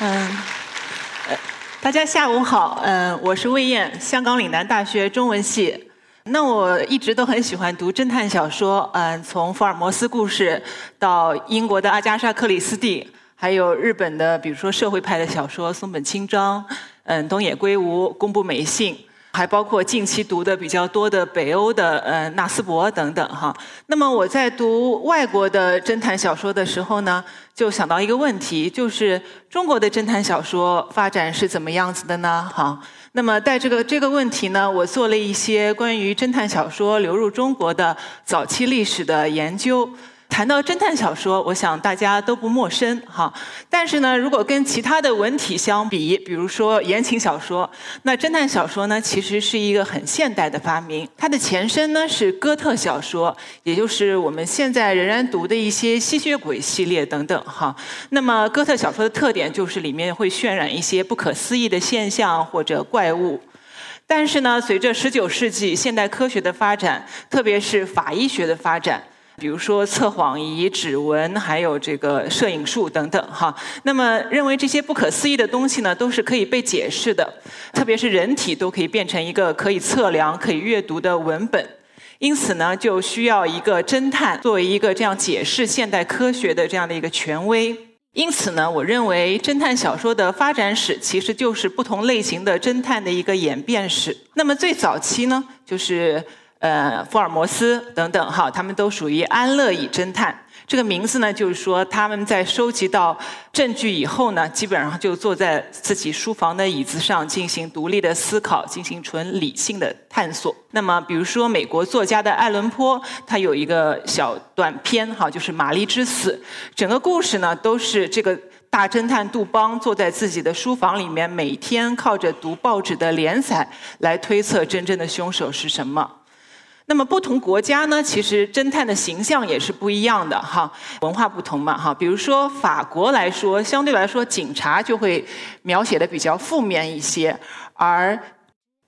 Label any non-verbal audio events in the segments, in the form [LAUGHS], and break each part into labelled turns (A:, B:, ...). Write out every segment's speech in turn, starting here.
A: 嗯，呃，大家下午好，嗯，我是魏燕，香港岭南大学中文系。那我一直都很喜欢读侦探小说，嗯，从福尔摩斯故事到英国的阿加莎克里斯蒂，还有日本的，比如说社会派的小说松本清张，嗯，东野圭吾、宫部美幸。还包括近期读的比较多的北欧的呃纳斯伯等等哈。那么我在读外国的侦探小说的时候呢，就想到一个问题，就是中国的侦探小说发展是怎么样子的呢？哈。那么带这个这个问题呢，我做了一些关于侦探小说流入中国的早期历史的研究。谈到侦探小说，我想大家都不陌生哈。但是呢，如果跟其他的文体相比，比如说言情小说，那侦探小说呢，其实是一个很现代的发明。它的前身呢是哥特小说，也就是我们现在仍然读的一些吸血鬼系列等等哈。那么哥特小说的特点就是里面会渲染一些不可思议的现象或者怪物。但是呢，随着十九世纪现代科学的发展，特别是法医学的发展。比如说测谎仪、指纹，还有这个摄影术等等，哈。那么认为这些不可思议的东西呢，都是可以被解释的，特别是人体都可以变成一个可以测量、可以阅读的文本。因此呢，就需要一个侦探作为一个这样解释现代科学的这样的一个权威。因此呢，我认为侦探小说的发展史其实就是不同类型的侦探的一个演变史。那么最早期呢，就是。呃，福尔摩斯等等哈，他们都属于安乐椅侦探。这个名字呢，就是说他们在收集到证据以后呢，基本上就坐在自己书房的椅子上进行独立的思考，进行纯理性的探索。那么，比如说美国作家的爱伦坡，他有一个小短篇哈，就是《玛丽之死》。整个故事呢，都是这个大侦探杜邦坐在自己的书房里面，每天靠着读报纸的连载来推测真正的凶手是什么。那么不同国家呢，其实侦探的形象也是不一样的哈，文化不同嘛哈。比如说法国来说，相对来说警察就会描写的比较负面一些，而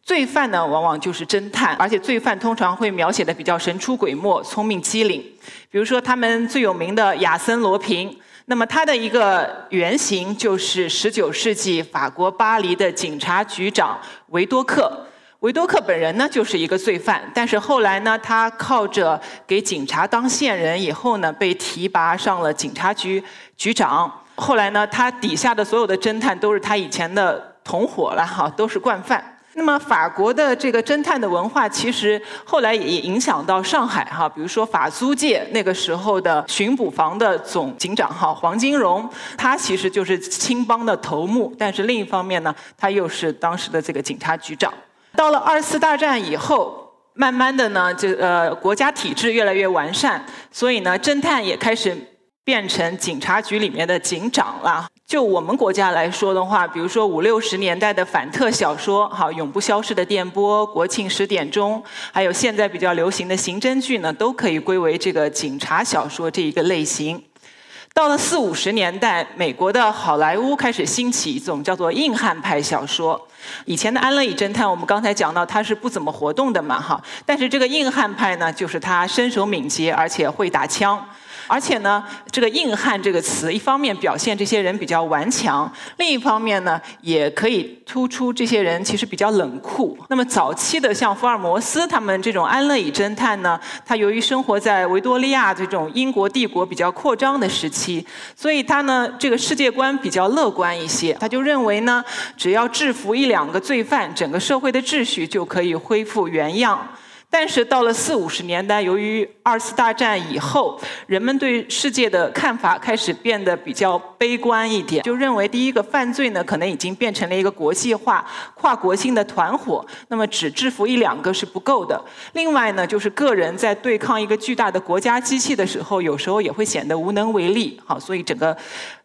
A: 罪犯呢，往往就是侦探，而且罪犯通常会描写的比较神出鬼没、聪明机灵。比如说他们最有名的亚森罗平，那么他的一个原型就是十九世纪法国巴黎的警察局长维多克。维多克本人呢，就是一个罪犯，但是后来呢，他靠着给警察当线人以后呢，被提拔上了警察局局长。后来呢，他底下的所有的侦探都是他以前的同伙了哈，都是惯犯。那么法国的这个侦探的文化，其实后来也影响到上海哈，比如说法租界那个时候的巡捕房的总警长哈黄金荣，他其实就是青帮的头目，但是另一方面呢，他又是当时的这个警察局长。到了二次大战以后，慢慢的呢，就呃国家体制越来越完善，所以呢，侦探也开始变成警察局里面的警长了。就我们国家来说的话，比如说五六十年代的反特小说，哈，永不消逝的电波、国庆十点钟，还有现在比较流行的刑侦剧呢，都可以归为这个警察小说这一个类型。到了四五十年代，美国的好莱坞开始兴起一种叫做硬汉派小说。以前的安乐椅侦探，我们刚才讲到他是不怎么活动的嘛，哈。但是这个硬汉派呢，就是他身手敏捷，而且会打枪。而且呢，这个“硬汉”这个词，一方面表现这些人比较顽强，另一方面呢，也可以突出这些人其实比较冷酷。那么早期的像福尔摩斯他们这种安乐椅侦探呢，他由于生活在维多利亚这种英国帝国比较扩张的时期，所以他呢这个世界观比较乐观一些。他就认为呢，只要制服一两个罪犯，整个社会的秩序就可以恢复原样。但是到了四五十年代，由于二次大战以后，人们对世界的看法开始变得比较悲观一点，就认为第一个犯罪呢，可能已经变成了一个国际化、跨国性的团伙，那么只制服一两个是不够的。另外呢，就是个人在对抗一个巨大的国家机器的时候，有时候也会显得无能为力。好，所以整个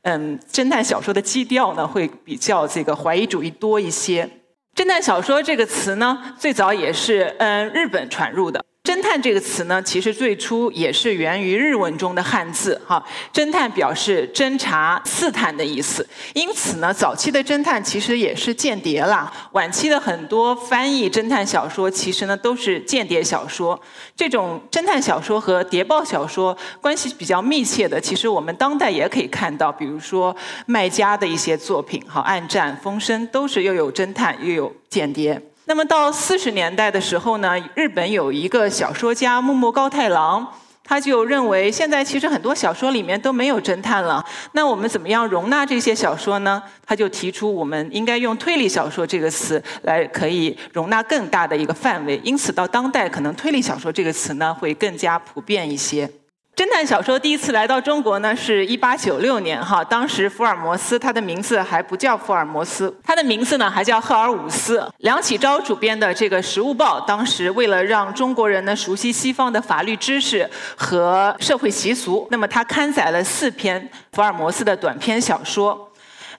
A: 嗯，侦探小说的基调呢，会比较这个怀疑主义多一些。侦探小说这个词呢，最早也是嗯日本传入的。侦探这个词呢，其实最初也是源于日文中的汉字哈。侦探表示侦查、刺探的意思，因此呢，早期的侦探其实也是间谍啦。晚期的很多翻译侦探小说，其实呢都是间谍小说。这种侦探小说和谍报小说关系比较密切的，其实我们当代也可以看到，比如说麦家的一些作品，哈，《暗战》《风声》都是又有侦探又有间谍。那么到四十年代的时候呢，日本有一个小说家木木高太郎，他就认为现在其实很多小说里面都没有侦探了，那我们怎么样容纳这些小说呢？他就提出我们应该用推理小说这个词来可以容纳更大的一个范围，因此到当代可能推理小说这个词呢会更加普遍一些。侦探小说第一次来到中国呢，是一八九六年哈。当时福尔摩斯他的名字还不叫福尔摩斯，他的名字呢还叫赫尔伍斯。梁启超主编的这个《时务报》，当时为了让中国人呢熟悉西方的法律知识和社会习俗，那么他刊载了四篇福尔摩斯的短篇小说。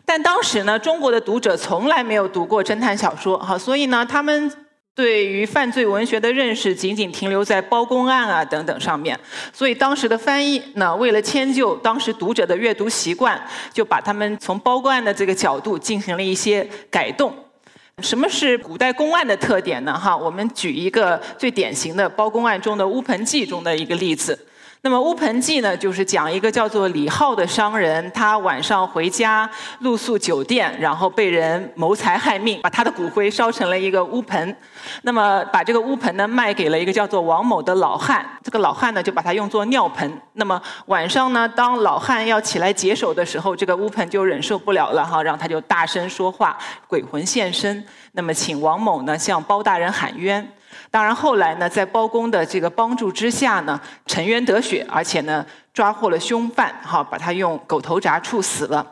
A: 但当时呢，中国的读者从来没有读过侦探小说哈，所以呢，他们。对于犯罪文学的认识仅仅停留在包公案啊等等上面，所以当时的翻译呢，为了迁就当时读者的阅读习惯，就把他们从包公案的这个角度进行了一些改动。什么是古代公案的特点呢？哈，我们举一个最典型的包公案中的乌盆记中的一个例子。那么《乌盆记》呢，就是讲一个叫做李浩的商人，他晚上回家露宿酒店，然后被人谋财害命，把他的骨灰烧成了一个乌盆。那么把这个乌盆呢卖给了一个叫做王某的老汉，这个老汉呢就把它用作尿盆。那么晚上呢，当老汉要起来解手的时候，这个乌盆就忍受不了了哈，然后他就大声说话，鬼魂现身。那么请王某呢向包大人喊冤。当然，后来呢，在包公的这个帮助之下呢，沉冤得雪，而且呢，抓获了凶犯，哈，把他用狗头铡处死了。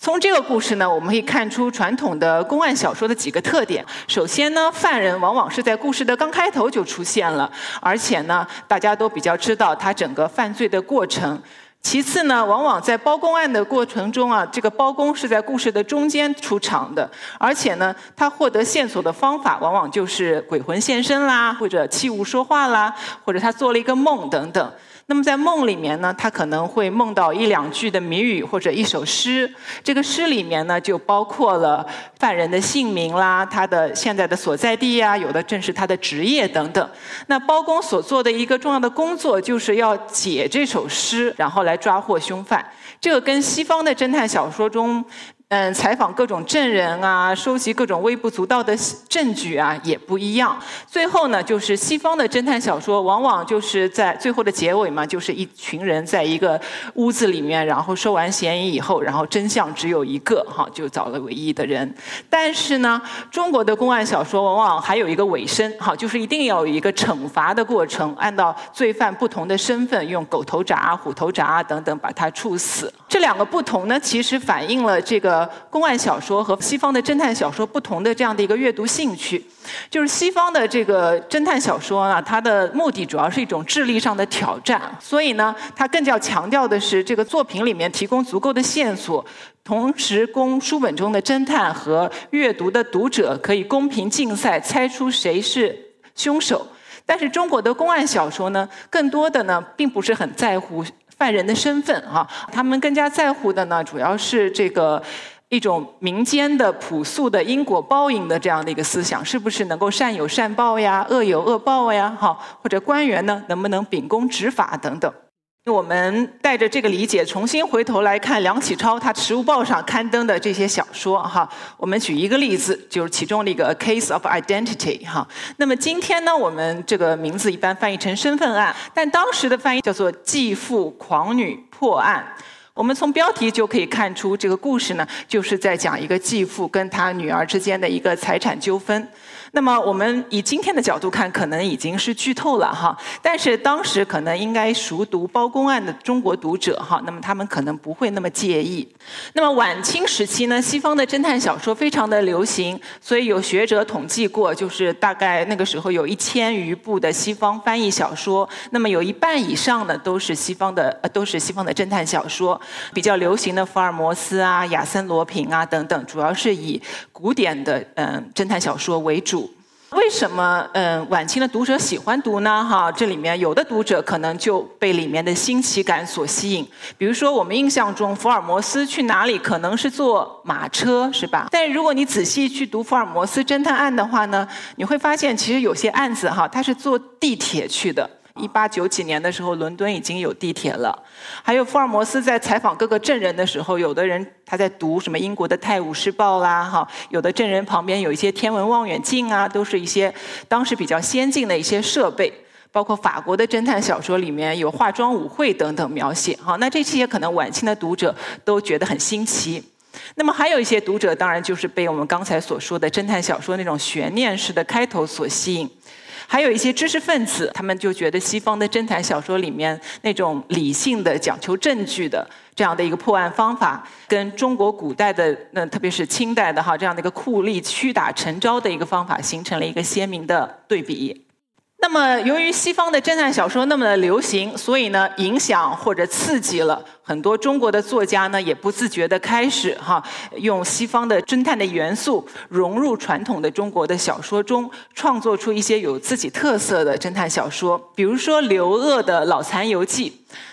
A: 从这个故事呢，我们可以看出传统的公案小说的几个特点。首先呢，犯人往往是在故事的刚开头就出现了，而且呢，大家都比较知道他整个犯罪的过程。其次呢，往往在包公案的过程中啊，这个包公是在故事的中间出场的，而且呢，他获得线索的方法往往就是鬼魂现身啦，或者器物说话啦，或者他做了一个梦等等。那么在梦里面呢，他可能会梦到一两句的谜语或者一首诗。这个诗里面呢，就包括了犯人的姓名啦，他的现在的所在地呀，有的正是他的职业等等。那包公所做的一个重要的工作，就是要解这首诗，然后来抓获凶犯。这个跟西方的侦探小说中。嗯，采访各种证人啊，收集各种微不足道的证据啊，也不一样。最后呢，就是西方的侦探小说，往往就是在最后的结尾嘛，就是一群人在一个屋子里面，然后收完嫌疑以后，然后真相只有一个，哈，就找了唯一的人。但是呢，中国的公案小说往往还有一个尾声，哈，就是一定要有一个惩罚的过程，按照罪犯不同的身份，用狗头铡、虎头铡等等把他处死。这两个不同呢，其实反映了这个。公案小说和西方的侦探小说不同的这样的一个阅读兴趣，就是西方的这个侦探小说啊，它的目的主要是一种智力上的挑战，所以呢，它更加强调的是这个作品里面提供足够的线索，同时供书本中的侦探和阅读的读者可以公平竞赛，猜出谁是凶手。但是中国的公案小说呢，更多的呢，并不是很在乎。犯人的身份哈，他们更加在乎的呢，主要是这个一种民间的朴素的因果报应的这样的一个思想，是不是能够善有善报呀，恶有恶报呀？哈，或者官员呢，能不能秉公执法等等。我们带着这个理解，重新回头来看梁启超他《时务报》上刊登的这些小说哈。我们举一个例子，就是其中的一个《Case of Identity》哈。那么今天呢，我们这个名字一般翻译成身份案，但当时的翻译叫做继父狂女破案。我们从标题就可以看出，这个故事呢，就是在讲一个继父跟他女儿之间的一个财产纠纷。那么我们以今天的角度看，可能已经是剧透了哈。但是当时可能应该熟读包公案的中国读者哈，那么他们可能不会那么介意。那么晚清时期呢，西方的侦探小说非常的流行，所以有学者统计过，就是大概那个时候有一千余部的西方翻译小说，那么有一半以上的都是西方的，呃，都是西方的侦探小说。比较流行的福尔摩斯啊、亚森罗平啊等等，主要是以古典的嗯侦探小说为主。为什么嗯晚清的读者喜欢读呢？哈，这里面有的读者可能就被里面的新奇感所吸引。比如说我们印象中福尔摩斯去哪里可能是坐马车，是吧？但如果你仔细去读福尔摩斯侦探案的话呢，你会发现其实有些案子哈，他是坐地铁去的。一八九几年的时候，伦敦已经有地铁了。还有福尔摩斯在采访各个证人的时候，有的人他在读什么英国的《泰晤士报》啦，哈，有的证人旁边有一些天文望远镜啊，都是一些当时比较先进的一些设备。包括法国的侦探小说里面有化妆舞会等等描写，哈，那这些可能晚清的读者都觉得很新奇。那么还有一些读者，当然就是被我们刚才所说的侦探小说那种悬念式的开头所吸引。还有一些知识分子，他们就觉得西方的侦探小说里面那种理性的、讲求证据的这样的一个破案方法，跟中国古代的那特别是清代的哈这样的一个酷吏屈打成招的一个方法，形成了一个鲜明的对比。那么，由于西方的侦探小说那么的流行，所以呢，影响或者刺激了很多中国的作家呢，也不自觉地开始哈，用西方的侦探的元素融入传统的中国的小说中，创作出一些有自己特色的侦探小说。比如说刘鹗的《老残游记》。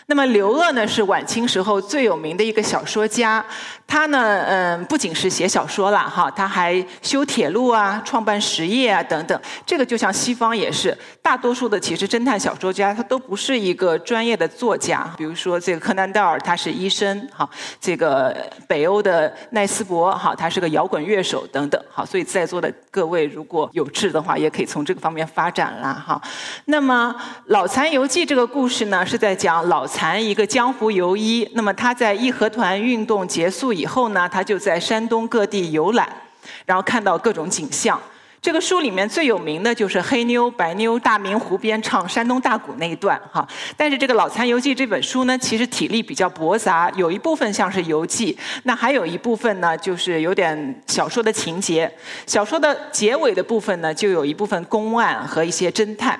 A: 那么刘鹗呢，是晚清时候最有名的一个小说家。他呢，嗯，不仅是写小说了哈，他还修铁路啊，创办实业啊等等。这个就像西方也是，大多数的其实侦探小说家他都不是一个专业的作家。比如说这个柯南道尔，他是医生哈；这个北欧的奈斯伯哈，他是个摇滚乐手等等。好，所以在座的各位如果有志的话，也可以从这个方面发展啦哈。那么《老残游记》这个故事呢，是在讲老。残一个江湖游医，那么他在义和团运动结束以后呢，他就在山东各地游览，然后看到各种景象。这个书里面最有名的就是黑妞白妞大明湖边唱山东大鼓那一段哈。但是这个《老残游记》这本书呢，其实体力比较驳杂，有一部分像是游记，那还有一部分呢，就是有点小说的情节。小说的结尾的部分呢，就有一部分公案和一些侦探。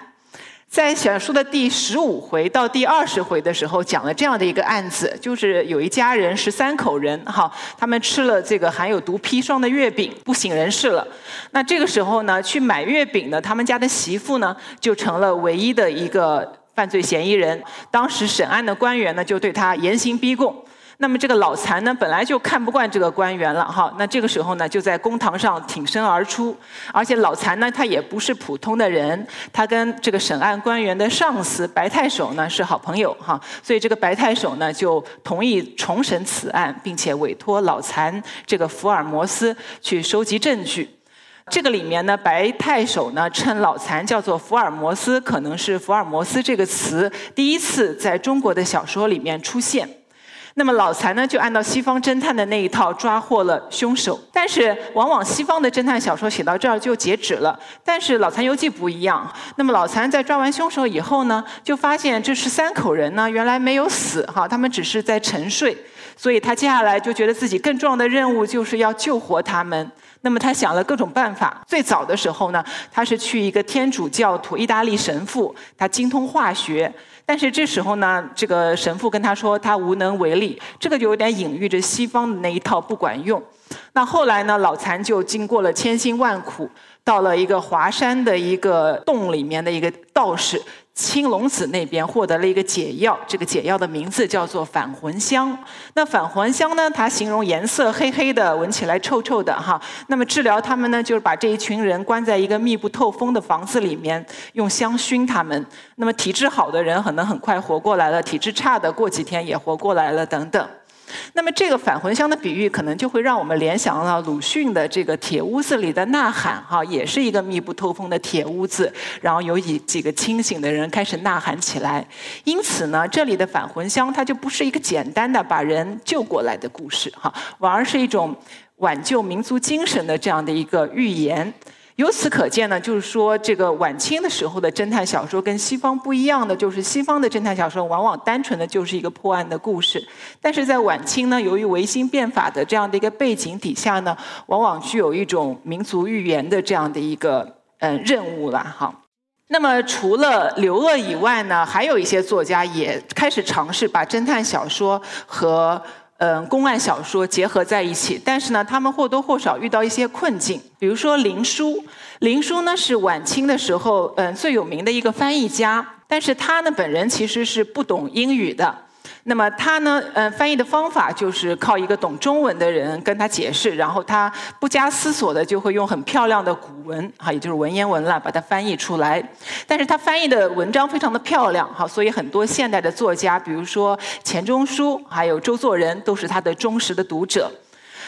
A: 在小说的第十五回到第二十回的时候，讲了这样的一个案子，就是有一家人十三口人，哈，他们吃了这个含有毒砒霜的月饼，不省人事了。那这个时候呢，去买月饼的他们家的媳妇呢，就成了唯一的一个犯罪嫌疑人。当时审案的官员呢，就对他严刑逼供。那么这个老残呢，本来就看不惯这个官员了哈。那这个时候呢，就在公堂上挺身而出。而且老残呢，他也不是普通的人，他跟这个审案官员的上司白太守呢是好朋友哈。所以这个白太守呢，就同意重审此案，并且委托老残这个福尔摩斯去收集证据。这个里面呢，白太守呢称老残叫做福尔摩斯，可能是福尔摩斯这个词第一次在中国的小说里面出现。那么老残呢，就按照西方侦探的那一套抓获了凶手。但是往往西方的侦探小说写到这儿就截止了，但是《老残游记》不一样。那么老残在抓完凶手以后呢，就发现这十三口人呢原来没有死哈，他们只是在沉睡。所以他接下来就觉得自己更重要的任务就是要救活他们。那么他想了各种办法。最早的时候呢，他是去一个天主教徒意大利神父，他精通化学。但是这时候呢，这个神父跟他说他无能为力，这个就有点隐喻着西方的那一套不管用。那后来呢，老残就经过了千辛万苦，到了一个华山的一个洞里面的一个道士。青龙子那边获得了一个解药，这个解药的名字叫做返魂香。那返魂香呢，它形容颜色黑黑的，闻起来臭臭的哈。那么治疗他们呢，就是把这一群人关在一个密不透风的房子里面，用香熏他们。那么体质好的人可能很快活过来了，体质差的过几天也活过来了等等。那么这个返魂香的比喻，可能就会让我们联想到鲁迅的这个铁屋子里的呐喊，哈，也是一个密不透风的铁屋子，然后有几几个清醒的人开始呐喊起来。因此呢，这里的返魂香，它就不是一个简单的把人救过来的故事，哈，反而是一种挽救民族精神的这样的一个预言。由此可见呢，就是说，这个晚清的时候的侦探小说跟西方不一样的，就是西方的侦探小说往往单纯的就是一个破案的故事，但是在晚清呢，由于维新变法的这样的一个背景底下呢，往往具有一种民族预言的这样的一个嗯任务了哈。那么除了刘鹗以外呢，还有一些作家也开始尝试把侦探小说和嗯公案小说结合在一起，但是呢，他们或多或少遇到一些困境。比如说林纾，林纾呢是晚清的时候嗯最有名的一个翻译家，但是他呢本人其实是不懂英语的。那么他呢，呃，翻译的方法就是靠一个懂中文的人跟他解释，然后他不加思索的就会用很漂亮的古文，哈，也就是文言文了，把它翻译出来。但是他翻译的文章非常的漂亮，哈，所以很多现代的作家，比如说钱钟书，还有周作人，都是他的忠实的读者。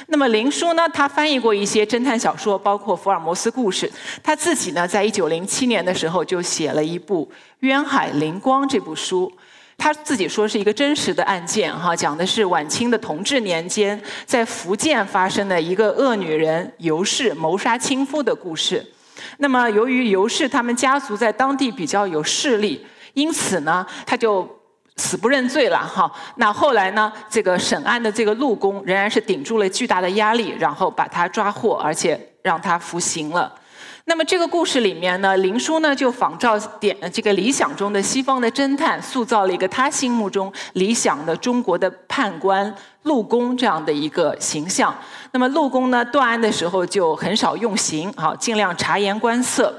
A: 那么林殊呢，他翻译过一些侦探小说，包括福尔摩斯故事。他自己呢，在一九零七年的时候就写了一部《渊海灵光》这部书。他自己说是一个真实的案件，哈，讲的是晚清的同治年间，在福建发生的一个恶女人尤氏谋杀亲夫的故事。那么，由于尤氏他们家族在当地比较有势力，因此呢，他就死不认罪了，哈。那后来呢，这个审案的这个陆公仍然是顶住了巨大的压力，然后把他抓获，而且让他服刑了。那么这个故事里面呢，林殊呢就仿照点这个理想中的西方的侦探，塑造了一个他心目中理想的中国的判官陆公这样的一个形象。那么陆公呢断案的时候就很少用刑，好尽量察言观色。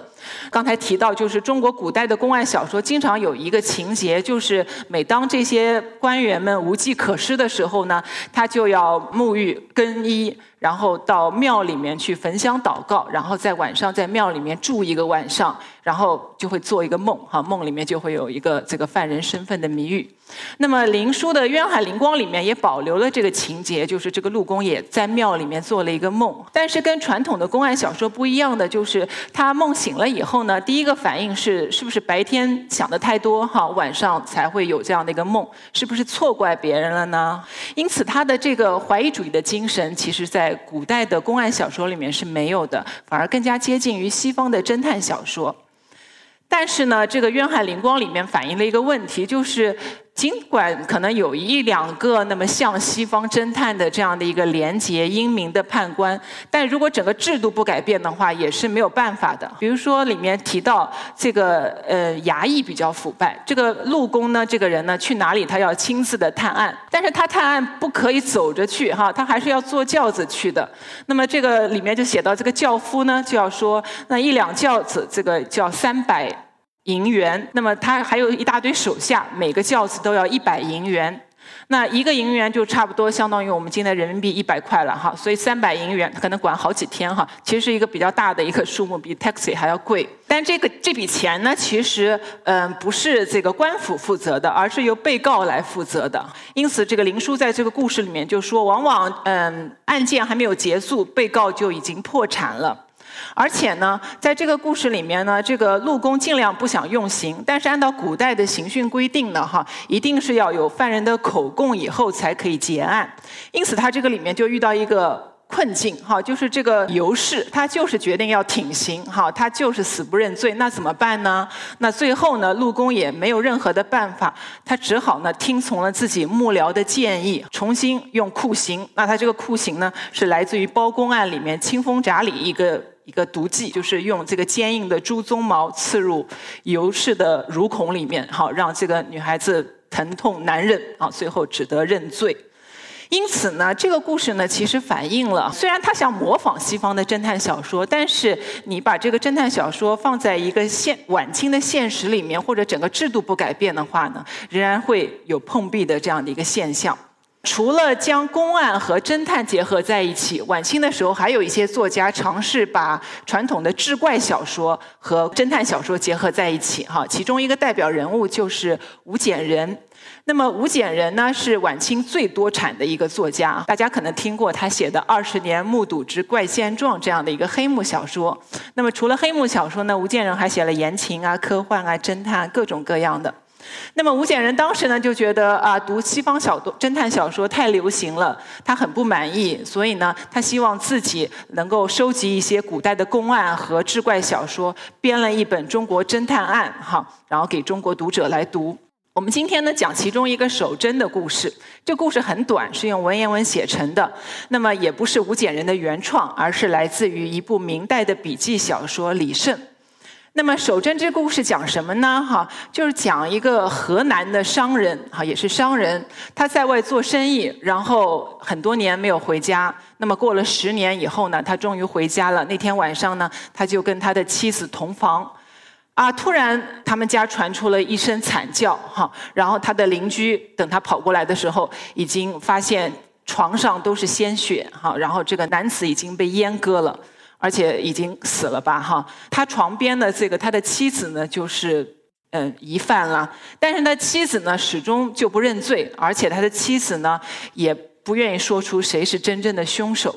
A: 刚才提到，就是中国古代的公案小说经常有一个情节，就是每当这些官员们无计可施的时候呢，他就要沐浴更衣，然后到庙里面去焚香祷告，然后在晚上在庙里面住一个晚上，然后就会做一个梦，哈，梦里面就会有一个这个犯人身份的谜语。那么林殊的《渊海灵光》里面也保留了这个情节，就是这个陆公也在庙里面做了一个梦。但是跟传统的公案小说不一样的，就是他梦醒了以后呢，第一个反应是是不是白天想的太多哈，晚上才会有这样的一个梦，是不是错怪别人了呢？因此他的这个怀疑主义的精神，其实在古代的公案小说里面是没有的，反而更加接近于西方的侦探小说。但是呢，这个《渊海灵光》里面反映了一个问题，就是。尽管可能有一两个那么像西方侦探的这样的一个廉洁英明的判官，但如果整个制度不改变的话，也是没有办法的。比如说里面提到这个呃衙役比较腐败，这个陆公呢这个人呢去哪里他要亲自的探案，但是他探案不可以走着去哈，他还是要坐轿子去的。那么这个里面就写到这个轿夫呢就要说那一两轿子这个叫三百。银元，那么他还有一大堆手下，每个轿子都要一百银元，那一个银元就差不多相当于我们今天人民币一百块了哈，所以三百银元可能管好几天哈，其实是一个比较大的一个数目，比 taxi 还要贵。但这个这笔钱呢，其实嗯不是这个官府负责的，而是由被告来负责的。因此，这个林叔在这个故事里面就说，往往嗯案件还没有结束，被告就已经破产了。而且呢，在这个故事里面呢，这个陆公尽量不想用刑，但是按照古代的刑讯规定呢，哈，一定是要有犯人的口供以后才可以结案。因此，他这个里面就遇到一个困境，哈，就是这个尤氏，他就是决定要挺刑，哈，他就是死不认罪，那怎么办呢？那最后呢，陆公也没有任何的办法，他只好呢听从了自己幕僚的建议，重新用酷刑。那他这个酷刑呢，是来自于包公案里面清风闸里一个。一个毒计就是用这个坚硬的猪鬃毛刺入尤氏的乳孔里面，好让这个女孩子疼痛难忍，啊，最后只得认罪。因此呢，这个故事呢，其实反映了，虽然他想模仿西方的侦探小说，但是你把这个侦探小说放在一个现晚清的现实里面，或者整个制度不改变的话呢，仍然会有碰壁的这样的一个现象。除了将公案和侦探结合在一起，晚清的时候还有一些作家尝试把传统的志怪小说和侦探小说结合在一起。哈，其中一个代表人物就是吴简仁。那么吴简仁呢，是晚清最多产的一个作家，大家可能听过他写的《二十年目睹之怪现状》这样的一个黑幕小说。那么除了黑幕小说呢，吴建仁还写了言情啊、科幻啊、侦探各种各样的。那么吴简仁当时呢就觉得啊，读西方小侦探小说太流行了，他很不满意，所以呢，他希望自己能够收集一些古代的公案和志怪小说，编了一本《中国侦探案》哈，然后给中国读者来读。我们今天呢讲其中一个守贞的故事，这故事很短，是用文言文写成的，那么也不是吴简仁的原创，而是来自于一部明代的笔记小说《李胜》。那么守贞这故事讲什么呢？哈，就是讲一个河南的商人，哈，也是商人，他在外做生意，然后很多年没有回家。那么过了十年以后呢，他终于回家了。那天晚上呢，他就跟他的妻子同房，啊，突然他们家传出了一声惨叫，哈，然后他的邻居等他跑过来的时候，已经发现床上都是鲜血，哈，然后这个男子已经被阉割了。而且已经死了吧，哈。他床边的这个他的妻子呢，就是嗯疑犯了。但是他妻子呢，始终就不认罪，而且他的妻子呢，也不愿意说出谁是真正的凶手。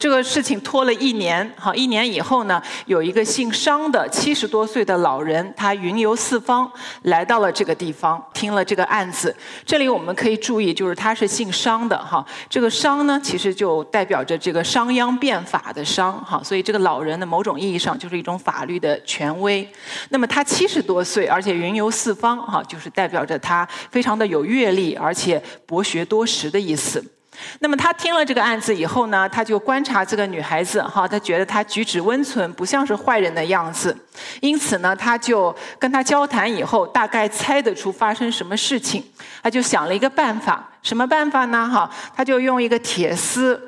A: 这个事情拖了一年，好，一年以后呢，有一个姓商的七十多岁的老人，他云游四方，来到了这个地方，听了这个案子。这里我们可以注意，就是他是姓商的，哈，这个商呢，其实就代表着这个商鞅变法的商，哈，所以这个老人呢，某种意义上就是一种法律的权威。那么他七十多岁，而且云游四方，哈，就是代表着他非常的有阅历，而且博学多识的意思。那么他听了这个案子以后呢，他就观察这个女孩子，哈，他觉得她举止温存，不像是坏人的样子，因此呢，他就跟她交谈以后，大概猜得出发生什么事情，他就想了一个办法，什么办法呢？哈，他就用一个铁丝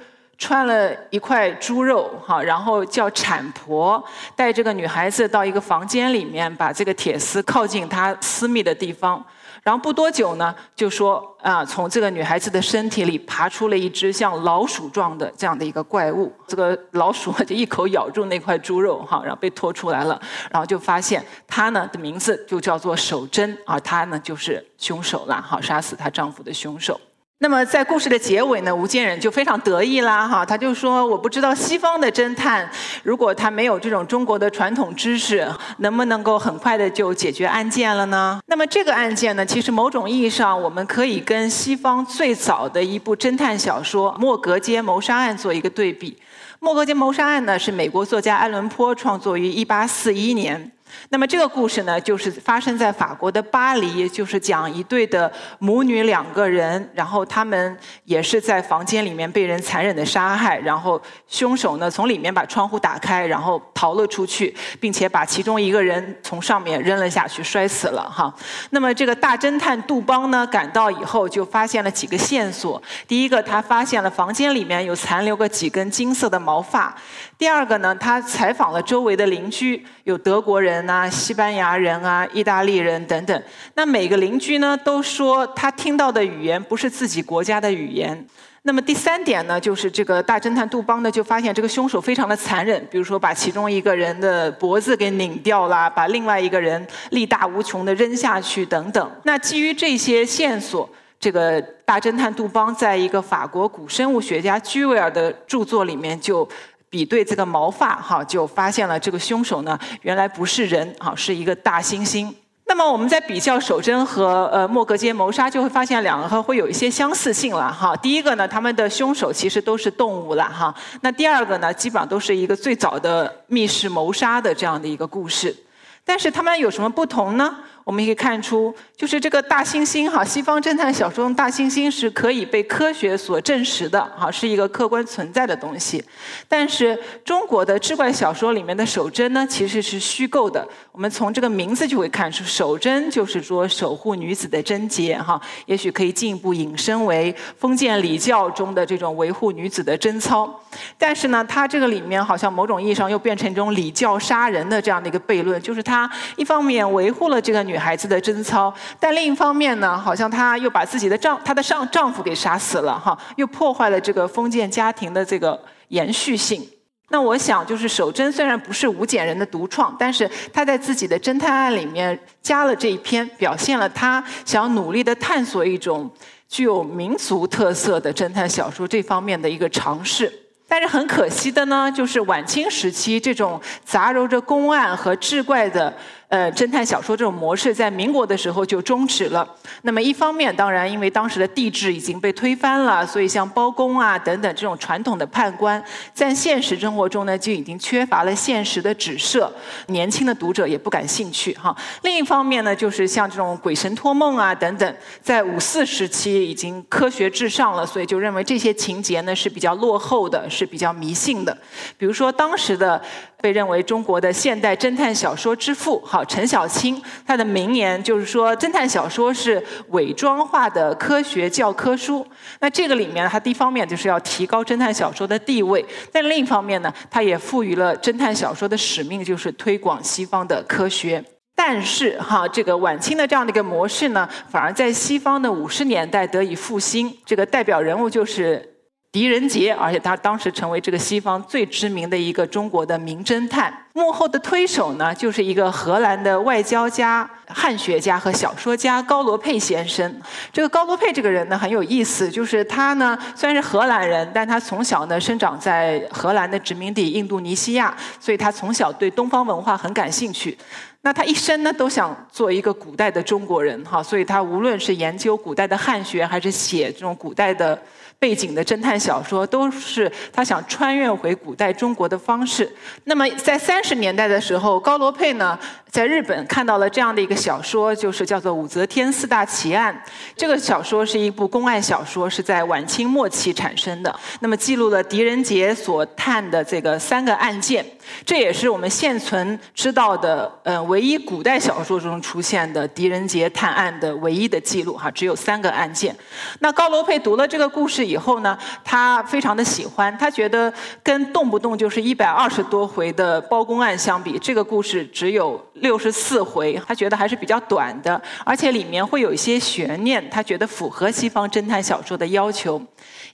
A: 穿了一块猪肉，哈，然后叫产婆带这个女孩子到一个房间里面，把这个铁丝靠近她私密的地方。然后不多久呢，就说啊，从这个女孩子的身体里爬出了一只像老鼠状的这样的一个怪物。这个老鼠就一口咬住那块猪肉，哈，然后被拖出来了。然后就发现她呢的名字就叫做守贞，而她呢就是凶手了，哈，杀死她丈夫的凶手。那么在故事的结尾呢，吴建忍就非常得意啦，哈，他就说：“我不知道西方的侦探，如果他没有这种中国的传统知识，能不能够很快的就解决案件了呢？”那么这个案件呢，其实某种意义上，我们可以跟西方最早的一部侦探小说《莫格街谋杀案》做一个对比。《莫格街谋杀案》呢，是美国作家爱伦坡创作于1841年。那么这个故事呢，就是发生在法国的巴黎，就是讲一对的母女两个人，然后他们也是在房间里面被人残忍的杀害，然后凶手呢从里面把窗户打开，然后逃了出去，并且把其中一个人从上面扔了下去，摔死了哈。那么这个大侦探杜邦呢赶到以后，就发现了几个线索。第一个，他发现了房间里面有残留个几根金色的毛发；第二个呢，他采访了周围的邻居，有德国人。啊，西班牙人啊，意大利人等等。那每个邻居呢，都说他听到的语言不是自己国家的语言。那么第三点呢，就是这个大侦探杜邦呢，就发现这个凶手非常的残忍，比如说把其中一个人的脖子给拧掉了，把另外一个人力大无穷的扔下去等等。那基于这些线索，这个大侦探杜邦在一个法国古生物学家居维尔的著作里面就。比对这个毛发，哈，就发现了这个凶手呢，原来不是人，哈，是一个大猩猩。那么我们在比较守贞和呃莫格街谋杀，就会发现两个会有一些相似性了，哈。第一个呢，他们的凶手其实都是动物了，哈。那第二个呢，基本上都是一个最早的密室谋杀的这样的一个故事。但是他们有什么不同呢？我们可以看出，就是这个大猩猩哈，西方侦探小说中大猩猩是可以被科学所证实的哈，是一个客观存在的东西。但是中国的志怪小说里面的守贞呢，其实是虚构的。我们从这个名字就会看出，守贞就是说守护女子的贞洁哈，也许可以进一步引申为封建礼教中的这种维护女子的贞操。但是呢，它这个里面好像某种意义上又变成一种礼教杀人的这样的一个悖论，就是它一方面维护了这个女。女孩子的贞操，但另一方面呢，好像她又把自己的丈她的上丈夫给杀死了哈，又破坏了这个封建家庭的这个延续性。那我想，就是守贞虽然不是吴简人的独创，但是他在自己的侦探案里面加了这一篇，表现了他想要努力的探索一种具有民族特色的侦探小说这方面的一个尝试。但是很可惜的呢，就是晚清时期这种杂糅着公案和志怪的。呃，侦探小说这种模式在民国的时候就终止了。那么一方面，当然因为当时的帝制已经被推翻了，所以像包公啊等等这种传统的判官，在现实生活中呢就已经缺乏了现实的指涉，年轻的读者也不感兴趣哈。另一方面呢，就是像这种鬼神托梦啊等等，在五四时期已经科学至上了，所以就认为这些情节呢是比较落后的，是比较迷信的。比如说当时的被认为中国的现代侦探小说之父。好，陈小青他的名言就是说，侦探小说是伪装化的科学教科书。那这个里面，它第一方面就是要提高侦探小说的地位，但另一方面呢，它也赋予了侦探小说的使命，就是推广西方的科学。但是哈，这个晚清的这样的一个模式呢，反而在西方的五十年代得以复兴。这个代表人物就是狄仁杰，而且他当时成为这个西方最知名的一个中国的名侦探。幕后的推手呢，就是一个荷兰的外交家、汉学家和小说家高罗佩先生。这个高罗佩这个人呢很有意思，就是他呢虽然是荷兰人，但他从小呢生长在荷兰的殖民地印度尼西亚，所以他从小对东方文化很感兴趣。那他一生呢都想做一个古代的中国人哈，所以他无论是研究古代的汉学，还是写这种古代的背景的侦探小说，都是他想穿越回古代中国的方式。那么在三十年代的时候，高罗佩呢在日本看到了这样的一个小说，就是叫做《武则天四大奇案》。这个小说是一部公案小说，是在晚清末期产生的。那么记录了狄仁杰所探的这个三个案件，这也是我们现存知道的嗯。唯一古代小说中出现的狄仁杰探案的唯一的记录哈，只有三个案件。那高罗佩读了这个故事以后呢，他非常的喜欢，他觉得跟动不动就是一百二十多回的包公案相比，这个故事只有六十四回，他觉得还是比较短的，而且里面会有一些悬念，他觉得符合西方侦探小说的要求。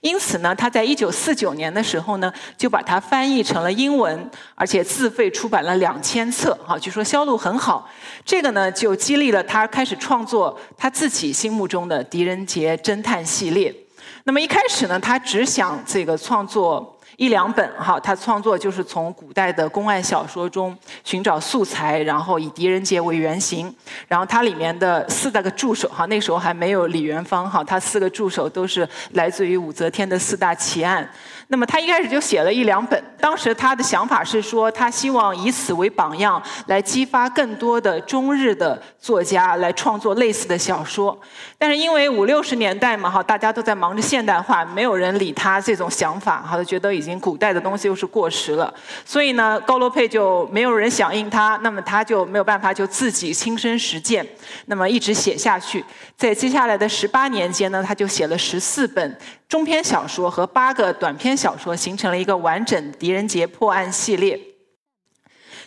A: 因此呢，他在一九四九年的时候呢，就把它翻译成了英文，而且自费出版了两千册，哈，据说销路很好。这个呢，就激励了他开始创作他自己心目中的狄仁杰侦探系列。那么一开始呢，他只想这个创作。一两本哈，他创作就是从古代的公案小说中寻找素材，然后以狄仁杰为原型，然后它里面的四大个助手哈，那时候还没有李元芳哈，他四个助手都是来自于武则天的四大奇案。那么他一开始就写了一两本，当时他的想法是说，他希望以此为榜样，来激发更多的中日的作家来创作类似的小说。但是因为五六十年代嘛哈，大家都在忙着现代化，没有人理他这种想法哈，觉得已经古代的东西又是过时了。所以呢，高罗佩就没有人响应他，那么他就没有办法就自己亲身实践，那么一直写下去。在接下来的十八年间呢，他就写了十四本。中篇小说和八个短篇小说形成了一个完整狄仁杰破案系列。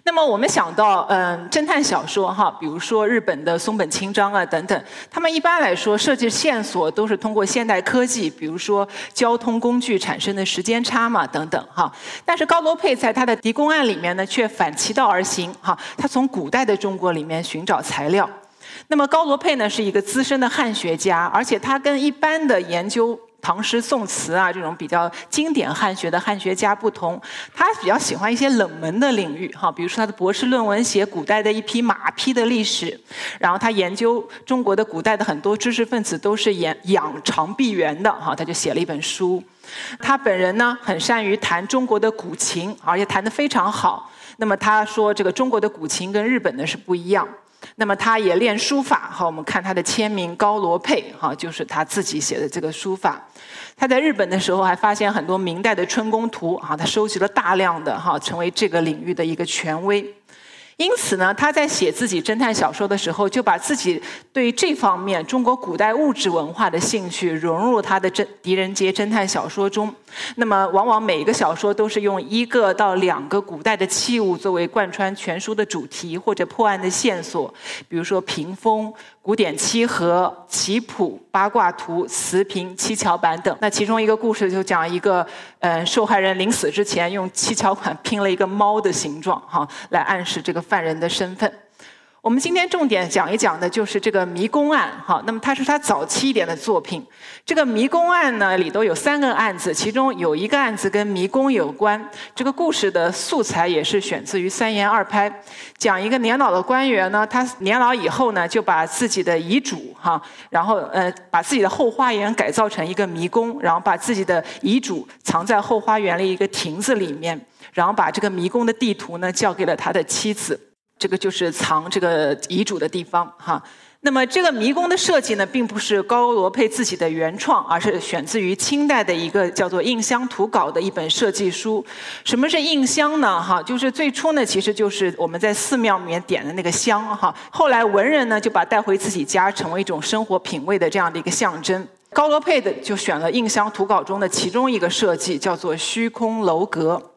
A: 那么我们想到，嗯，侦探小说哈，比如说日本的松本清张啊等等，他们一般来说设计线索都是通过现代科技，比如说交通工具产生的时间差嘛等等哈。但是高罗佩在他的狄公案里面呢，却反其道而行哈，他从古代的中国里面寻找材料。那么高罗佩呢是一个资深的汉学家，而且他跟一般的研究。唐诗宋词啊，这种比较经典汉学的汉学家不同，他比较喜欢一些冷门的领域哈，比如说他的博士论文写古代的一匹马匹的历史，然后他研究中国的古代的很多知识分子都是养养长臂猿的哈，他就写了一本书。他本人呢很善于弹中国的古琴，而且弹得非常好。那么他说这个中国的古琴跟日本的是不一样。那么他也练书法，哈，我们看他的签名高罗佩，哈，就是他自己写的这个书法。他在日本的时候还发现很多明代的春宫图，哈，他收集了大量的，哈，成为这个领域的一个权威。因此呢，他在写自己侦探小说的时候，就把自己对这方面中国古代物质文化的兴趣融入他的侦狄仁杰侦探小说中。那么，往往每一个小说都是用一个到两个古代的器物作为贯穿全书的主题或者破案的线索，比如说屏风。古典七和、棋谱、八卦图、瓷瓶、七巧板等。那其中一个故事就讲一个，嗯，受害人临死之前用七巧板拼了一个猫的形状，哈，来暗示这个犯人的身份。我们今天重点讲一讲的就是这个迷宫案，哈，那么它是他早期一点的作品。这个迷宫案呢，里头有三个案子，其中有一个案子跟迷宫有关。这个故事的素材也是选自于三言二拍，讲一个年老的官员呢，他年老以后呢，就把自己的遗嘱，哈，然后呃，把自己的后花园改造成一个迷宫，然后把自己的遗嘱藏在后花园的一个亭子里面，然后把这个迷宫的地图呢，交给了他的妻子。这个就是藏这个遗嘱的地方哈。那么这个迷宫的设计呢，并不是高罗佩自己的原创，而是选自于清代的一个叫做《印香图稿》的一本设计书。什么是印香呢？哈，就是最初呢，其实就是我们在寺庙里面点的那个香哈。后来文人呢，就把带回自己家，成为一种生活品味的这样的一个象征。高罗佩的就选了《印香图稿》中的其中一个设计，叫做虚空楼阁。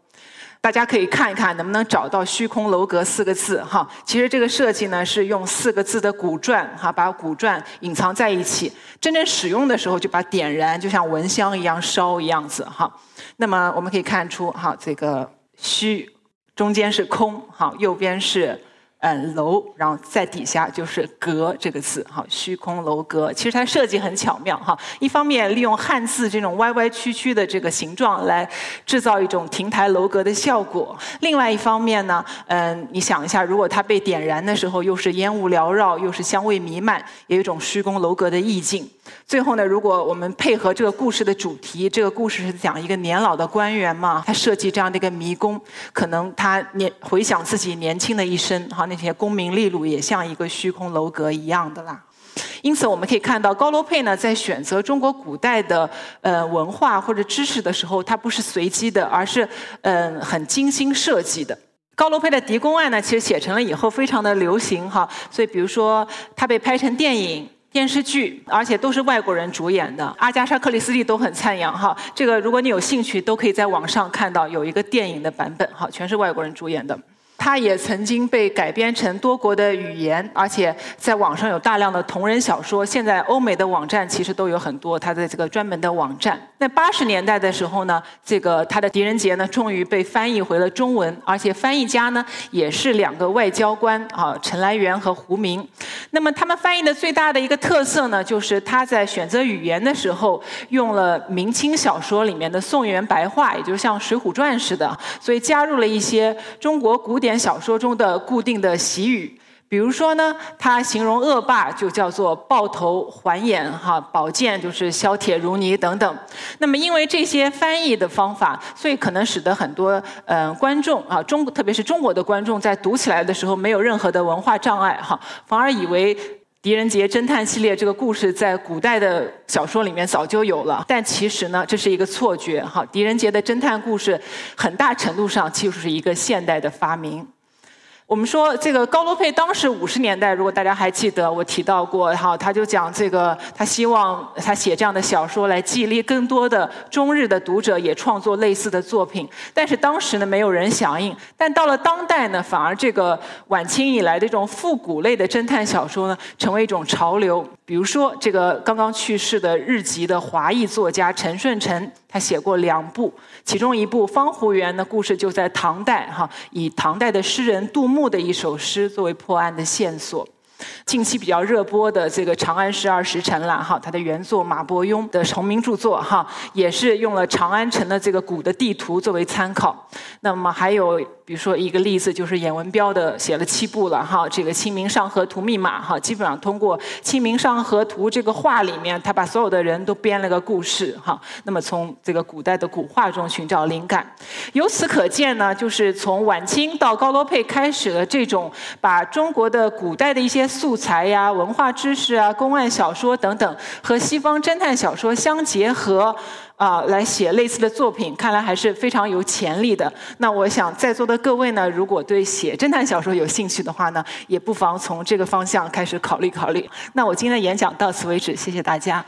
A: 大家可以看一看，能不能找到“虚空楼阁”四个字哈？其实这个设计呢，是用四个字的古篆哈，把古篆隐藏在一起。真正使用的时候，就把点燃，就像蚊香一样烧一样子哈。那么我们可以看出哈，这个“虚”中间是空哈，右边是。嗯，楼，然后在底下就是“阁”这个字，哈，虚空楼阁。其实它设计很巧妙，哈。一方面利用汉字这种歪歪曲曲的这个形状来制造一种亭台楼阁的效果；另外一方面呢，嗯，你想一下，如果它被点燃的时候，又是烟雾缭绕，又是香味弥漫，也有一种虚空楼阁的意境。最后呢，如果我们配合这个故事的主题，这个故事是讲一个年老的官员嘛，他设计这样的一个迷宫，可能他年回想自己年轻的一生，哈，那些功名利禄也像一个虚空楼阁一样的啦。因此，我们可以看到高罗佩呢，在选择中国古代的呃文化或者知识的时候，它不是随机的，而是嗯很精心设计的。高罗佩的《狄公案》呢，其实写成了以后非常的流行哈，所以比如说它被拍成电影。电视剧，而且都是外国人主演的，阿加莎·克里斯蒂都很赞扬哈。这个如果你有兴趣，都可以在网上看到有一个电影的版本哈，全是外国人主演的。它也曾经被改编成多国的语言，而且在网上有大量的同人小说。现在欧美的网站其实都有很多它的这个专门的网站。在八十年代的时候呢，这个他的《狄仁杰》呢，终于被翻译回了中文，而且翻译家呢也是两个外交官啊，陈来元和胡明。那么他们翻译的最大的一个特色呢，就是他在选择语言的时候用了明清小说里面的宋元白话，也就像《水浒传》似的，所以加入了一些中国古典小说中的固定的习语。比如说呢，他形容恶霸就叫做抱头还眼哈，宝剑就是削铁如泥等等。那么因为这些翻译的方法，所以可能使得很多嗯观众啊中特别是中国的观众在读起来的时候没有任何的文化障碍哈，反而以为狄仁杰侦探系列这个故事在古代的小说里面早就有了。但其实呢，这是一个错觉哈，狄仁杰的侦探故事很大程度上就是一个现代的发明。我们说这个高罗佩当时五十年代，如果大家还记得，我提到过哈，他就讲这个，他希望他写这样的小说来激励更多的中日的读者也创作类似的作品。但是当时呢，没有人响应。但到了当代呢，反而这个晚清以来的这种复古类的侦探小说呢，成为一种潮流。比如说这个刚刚去世的日籍的华裔作家陈顺成，他写过两部，其中一部《方湖园》的故事就在唐代哈，以唐代的诗人杜。牧的一首诗作为破案的线索。近期比较热播的这个《长安十二时辰》了哈，它的原作马伯庸的同名著作哈，也是用了长安城的这个古的地图作为参考。那么还有。比如说一个例子，就是闫文彪的写了七部了哈，这个《清明上河图》密码哈，基本上通过《清明上河图》这个画里面，他把所有的人都编了个故事 [LAUGHS] 哈。那么从这个古代的古画中寻找灵感，由此可见呢，就是从晚清到高罗佩开始了这种把中国的古代的一些素材呀、文化知识啊、公案小说等等和西方侦探小说相结合。啊，来写类似的作品，看来还是非常有潜力的。那我想在座的各位呢，如果对写侦探小说有兴趣的话呢，也不妨从这个方向开始考虑考虑。那我今天的演讲到此为止，谢谢大家。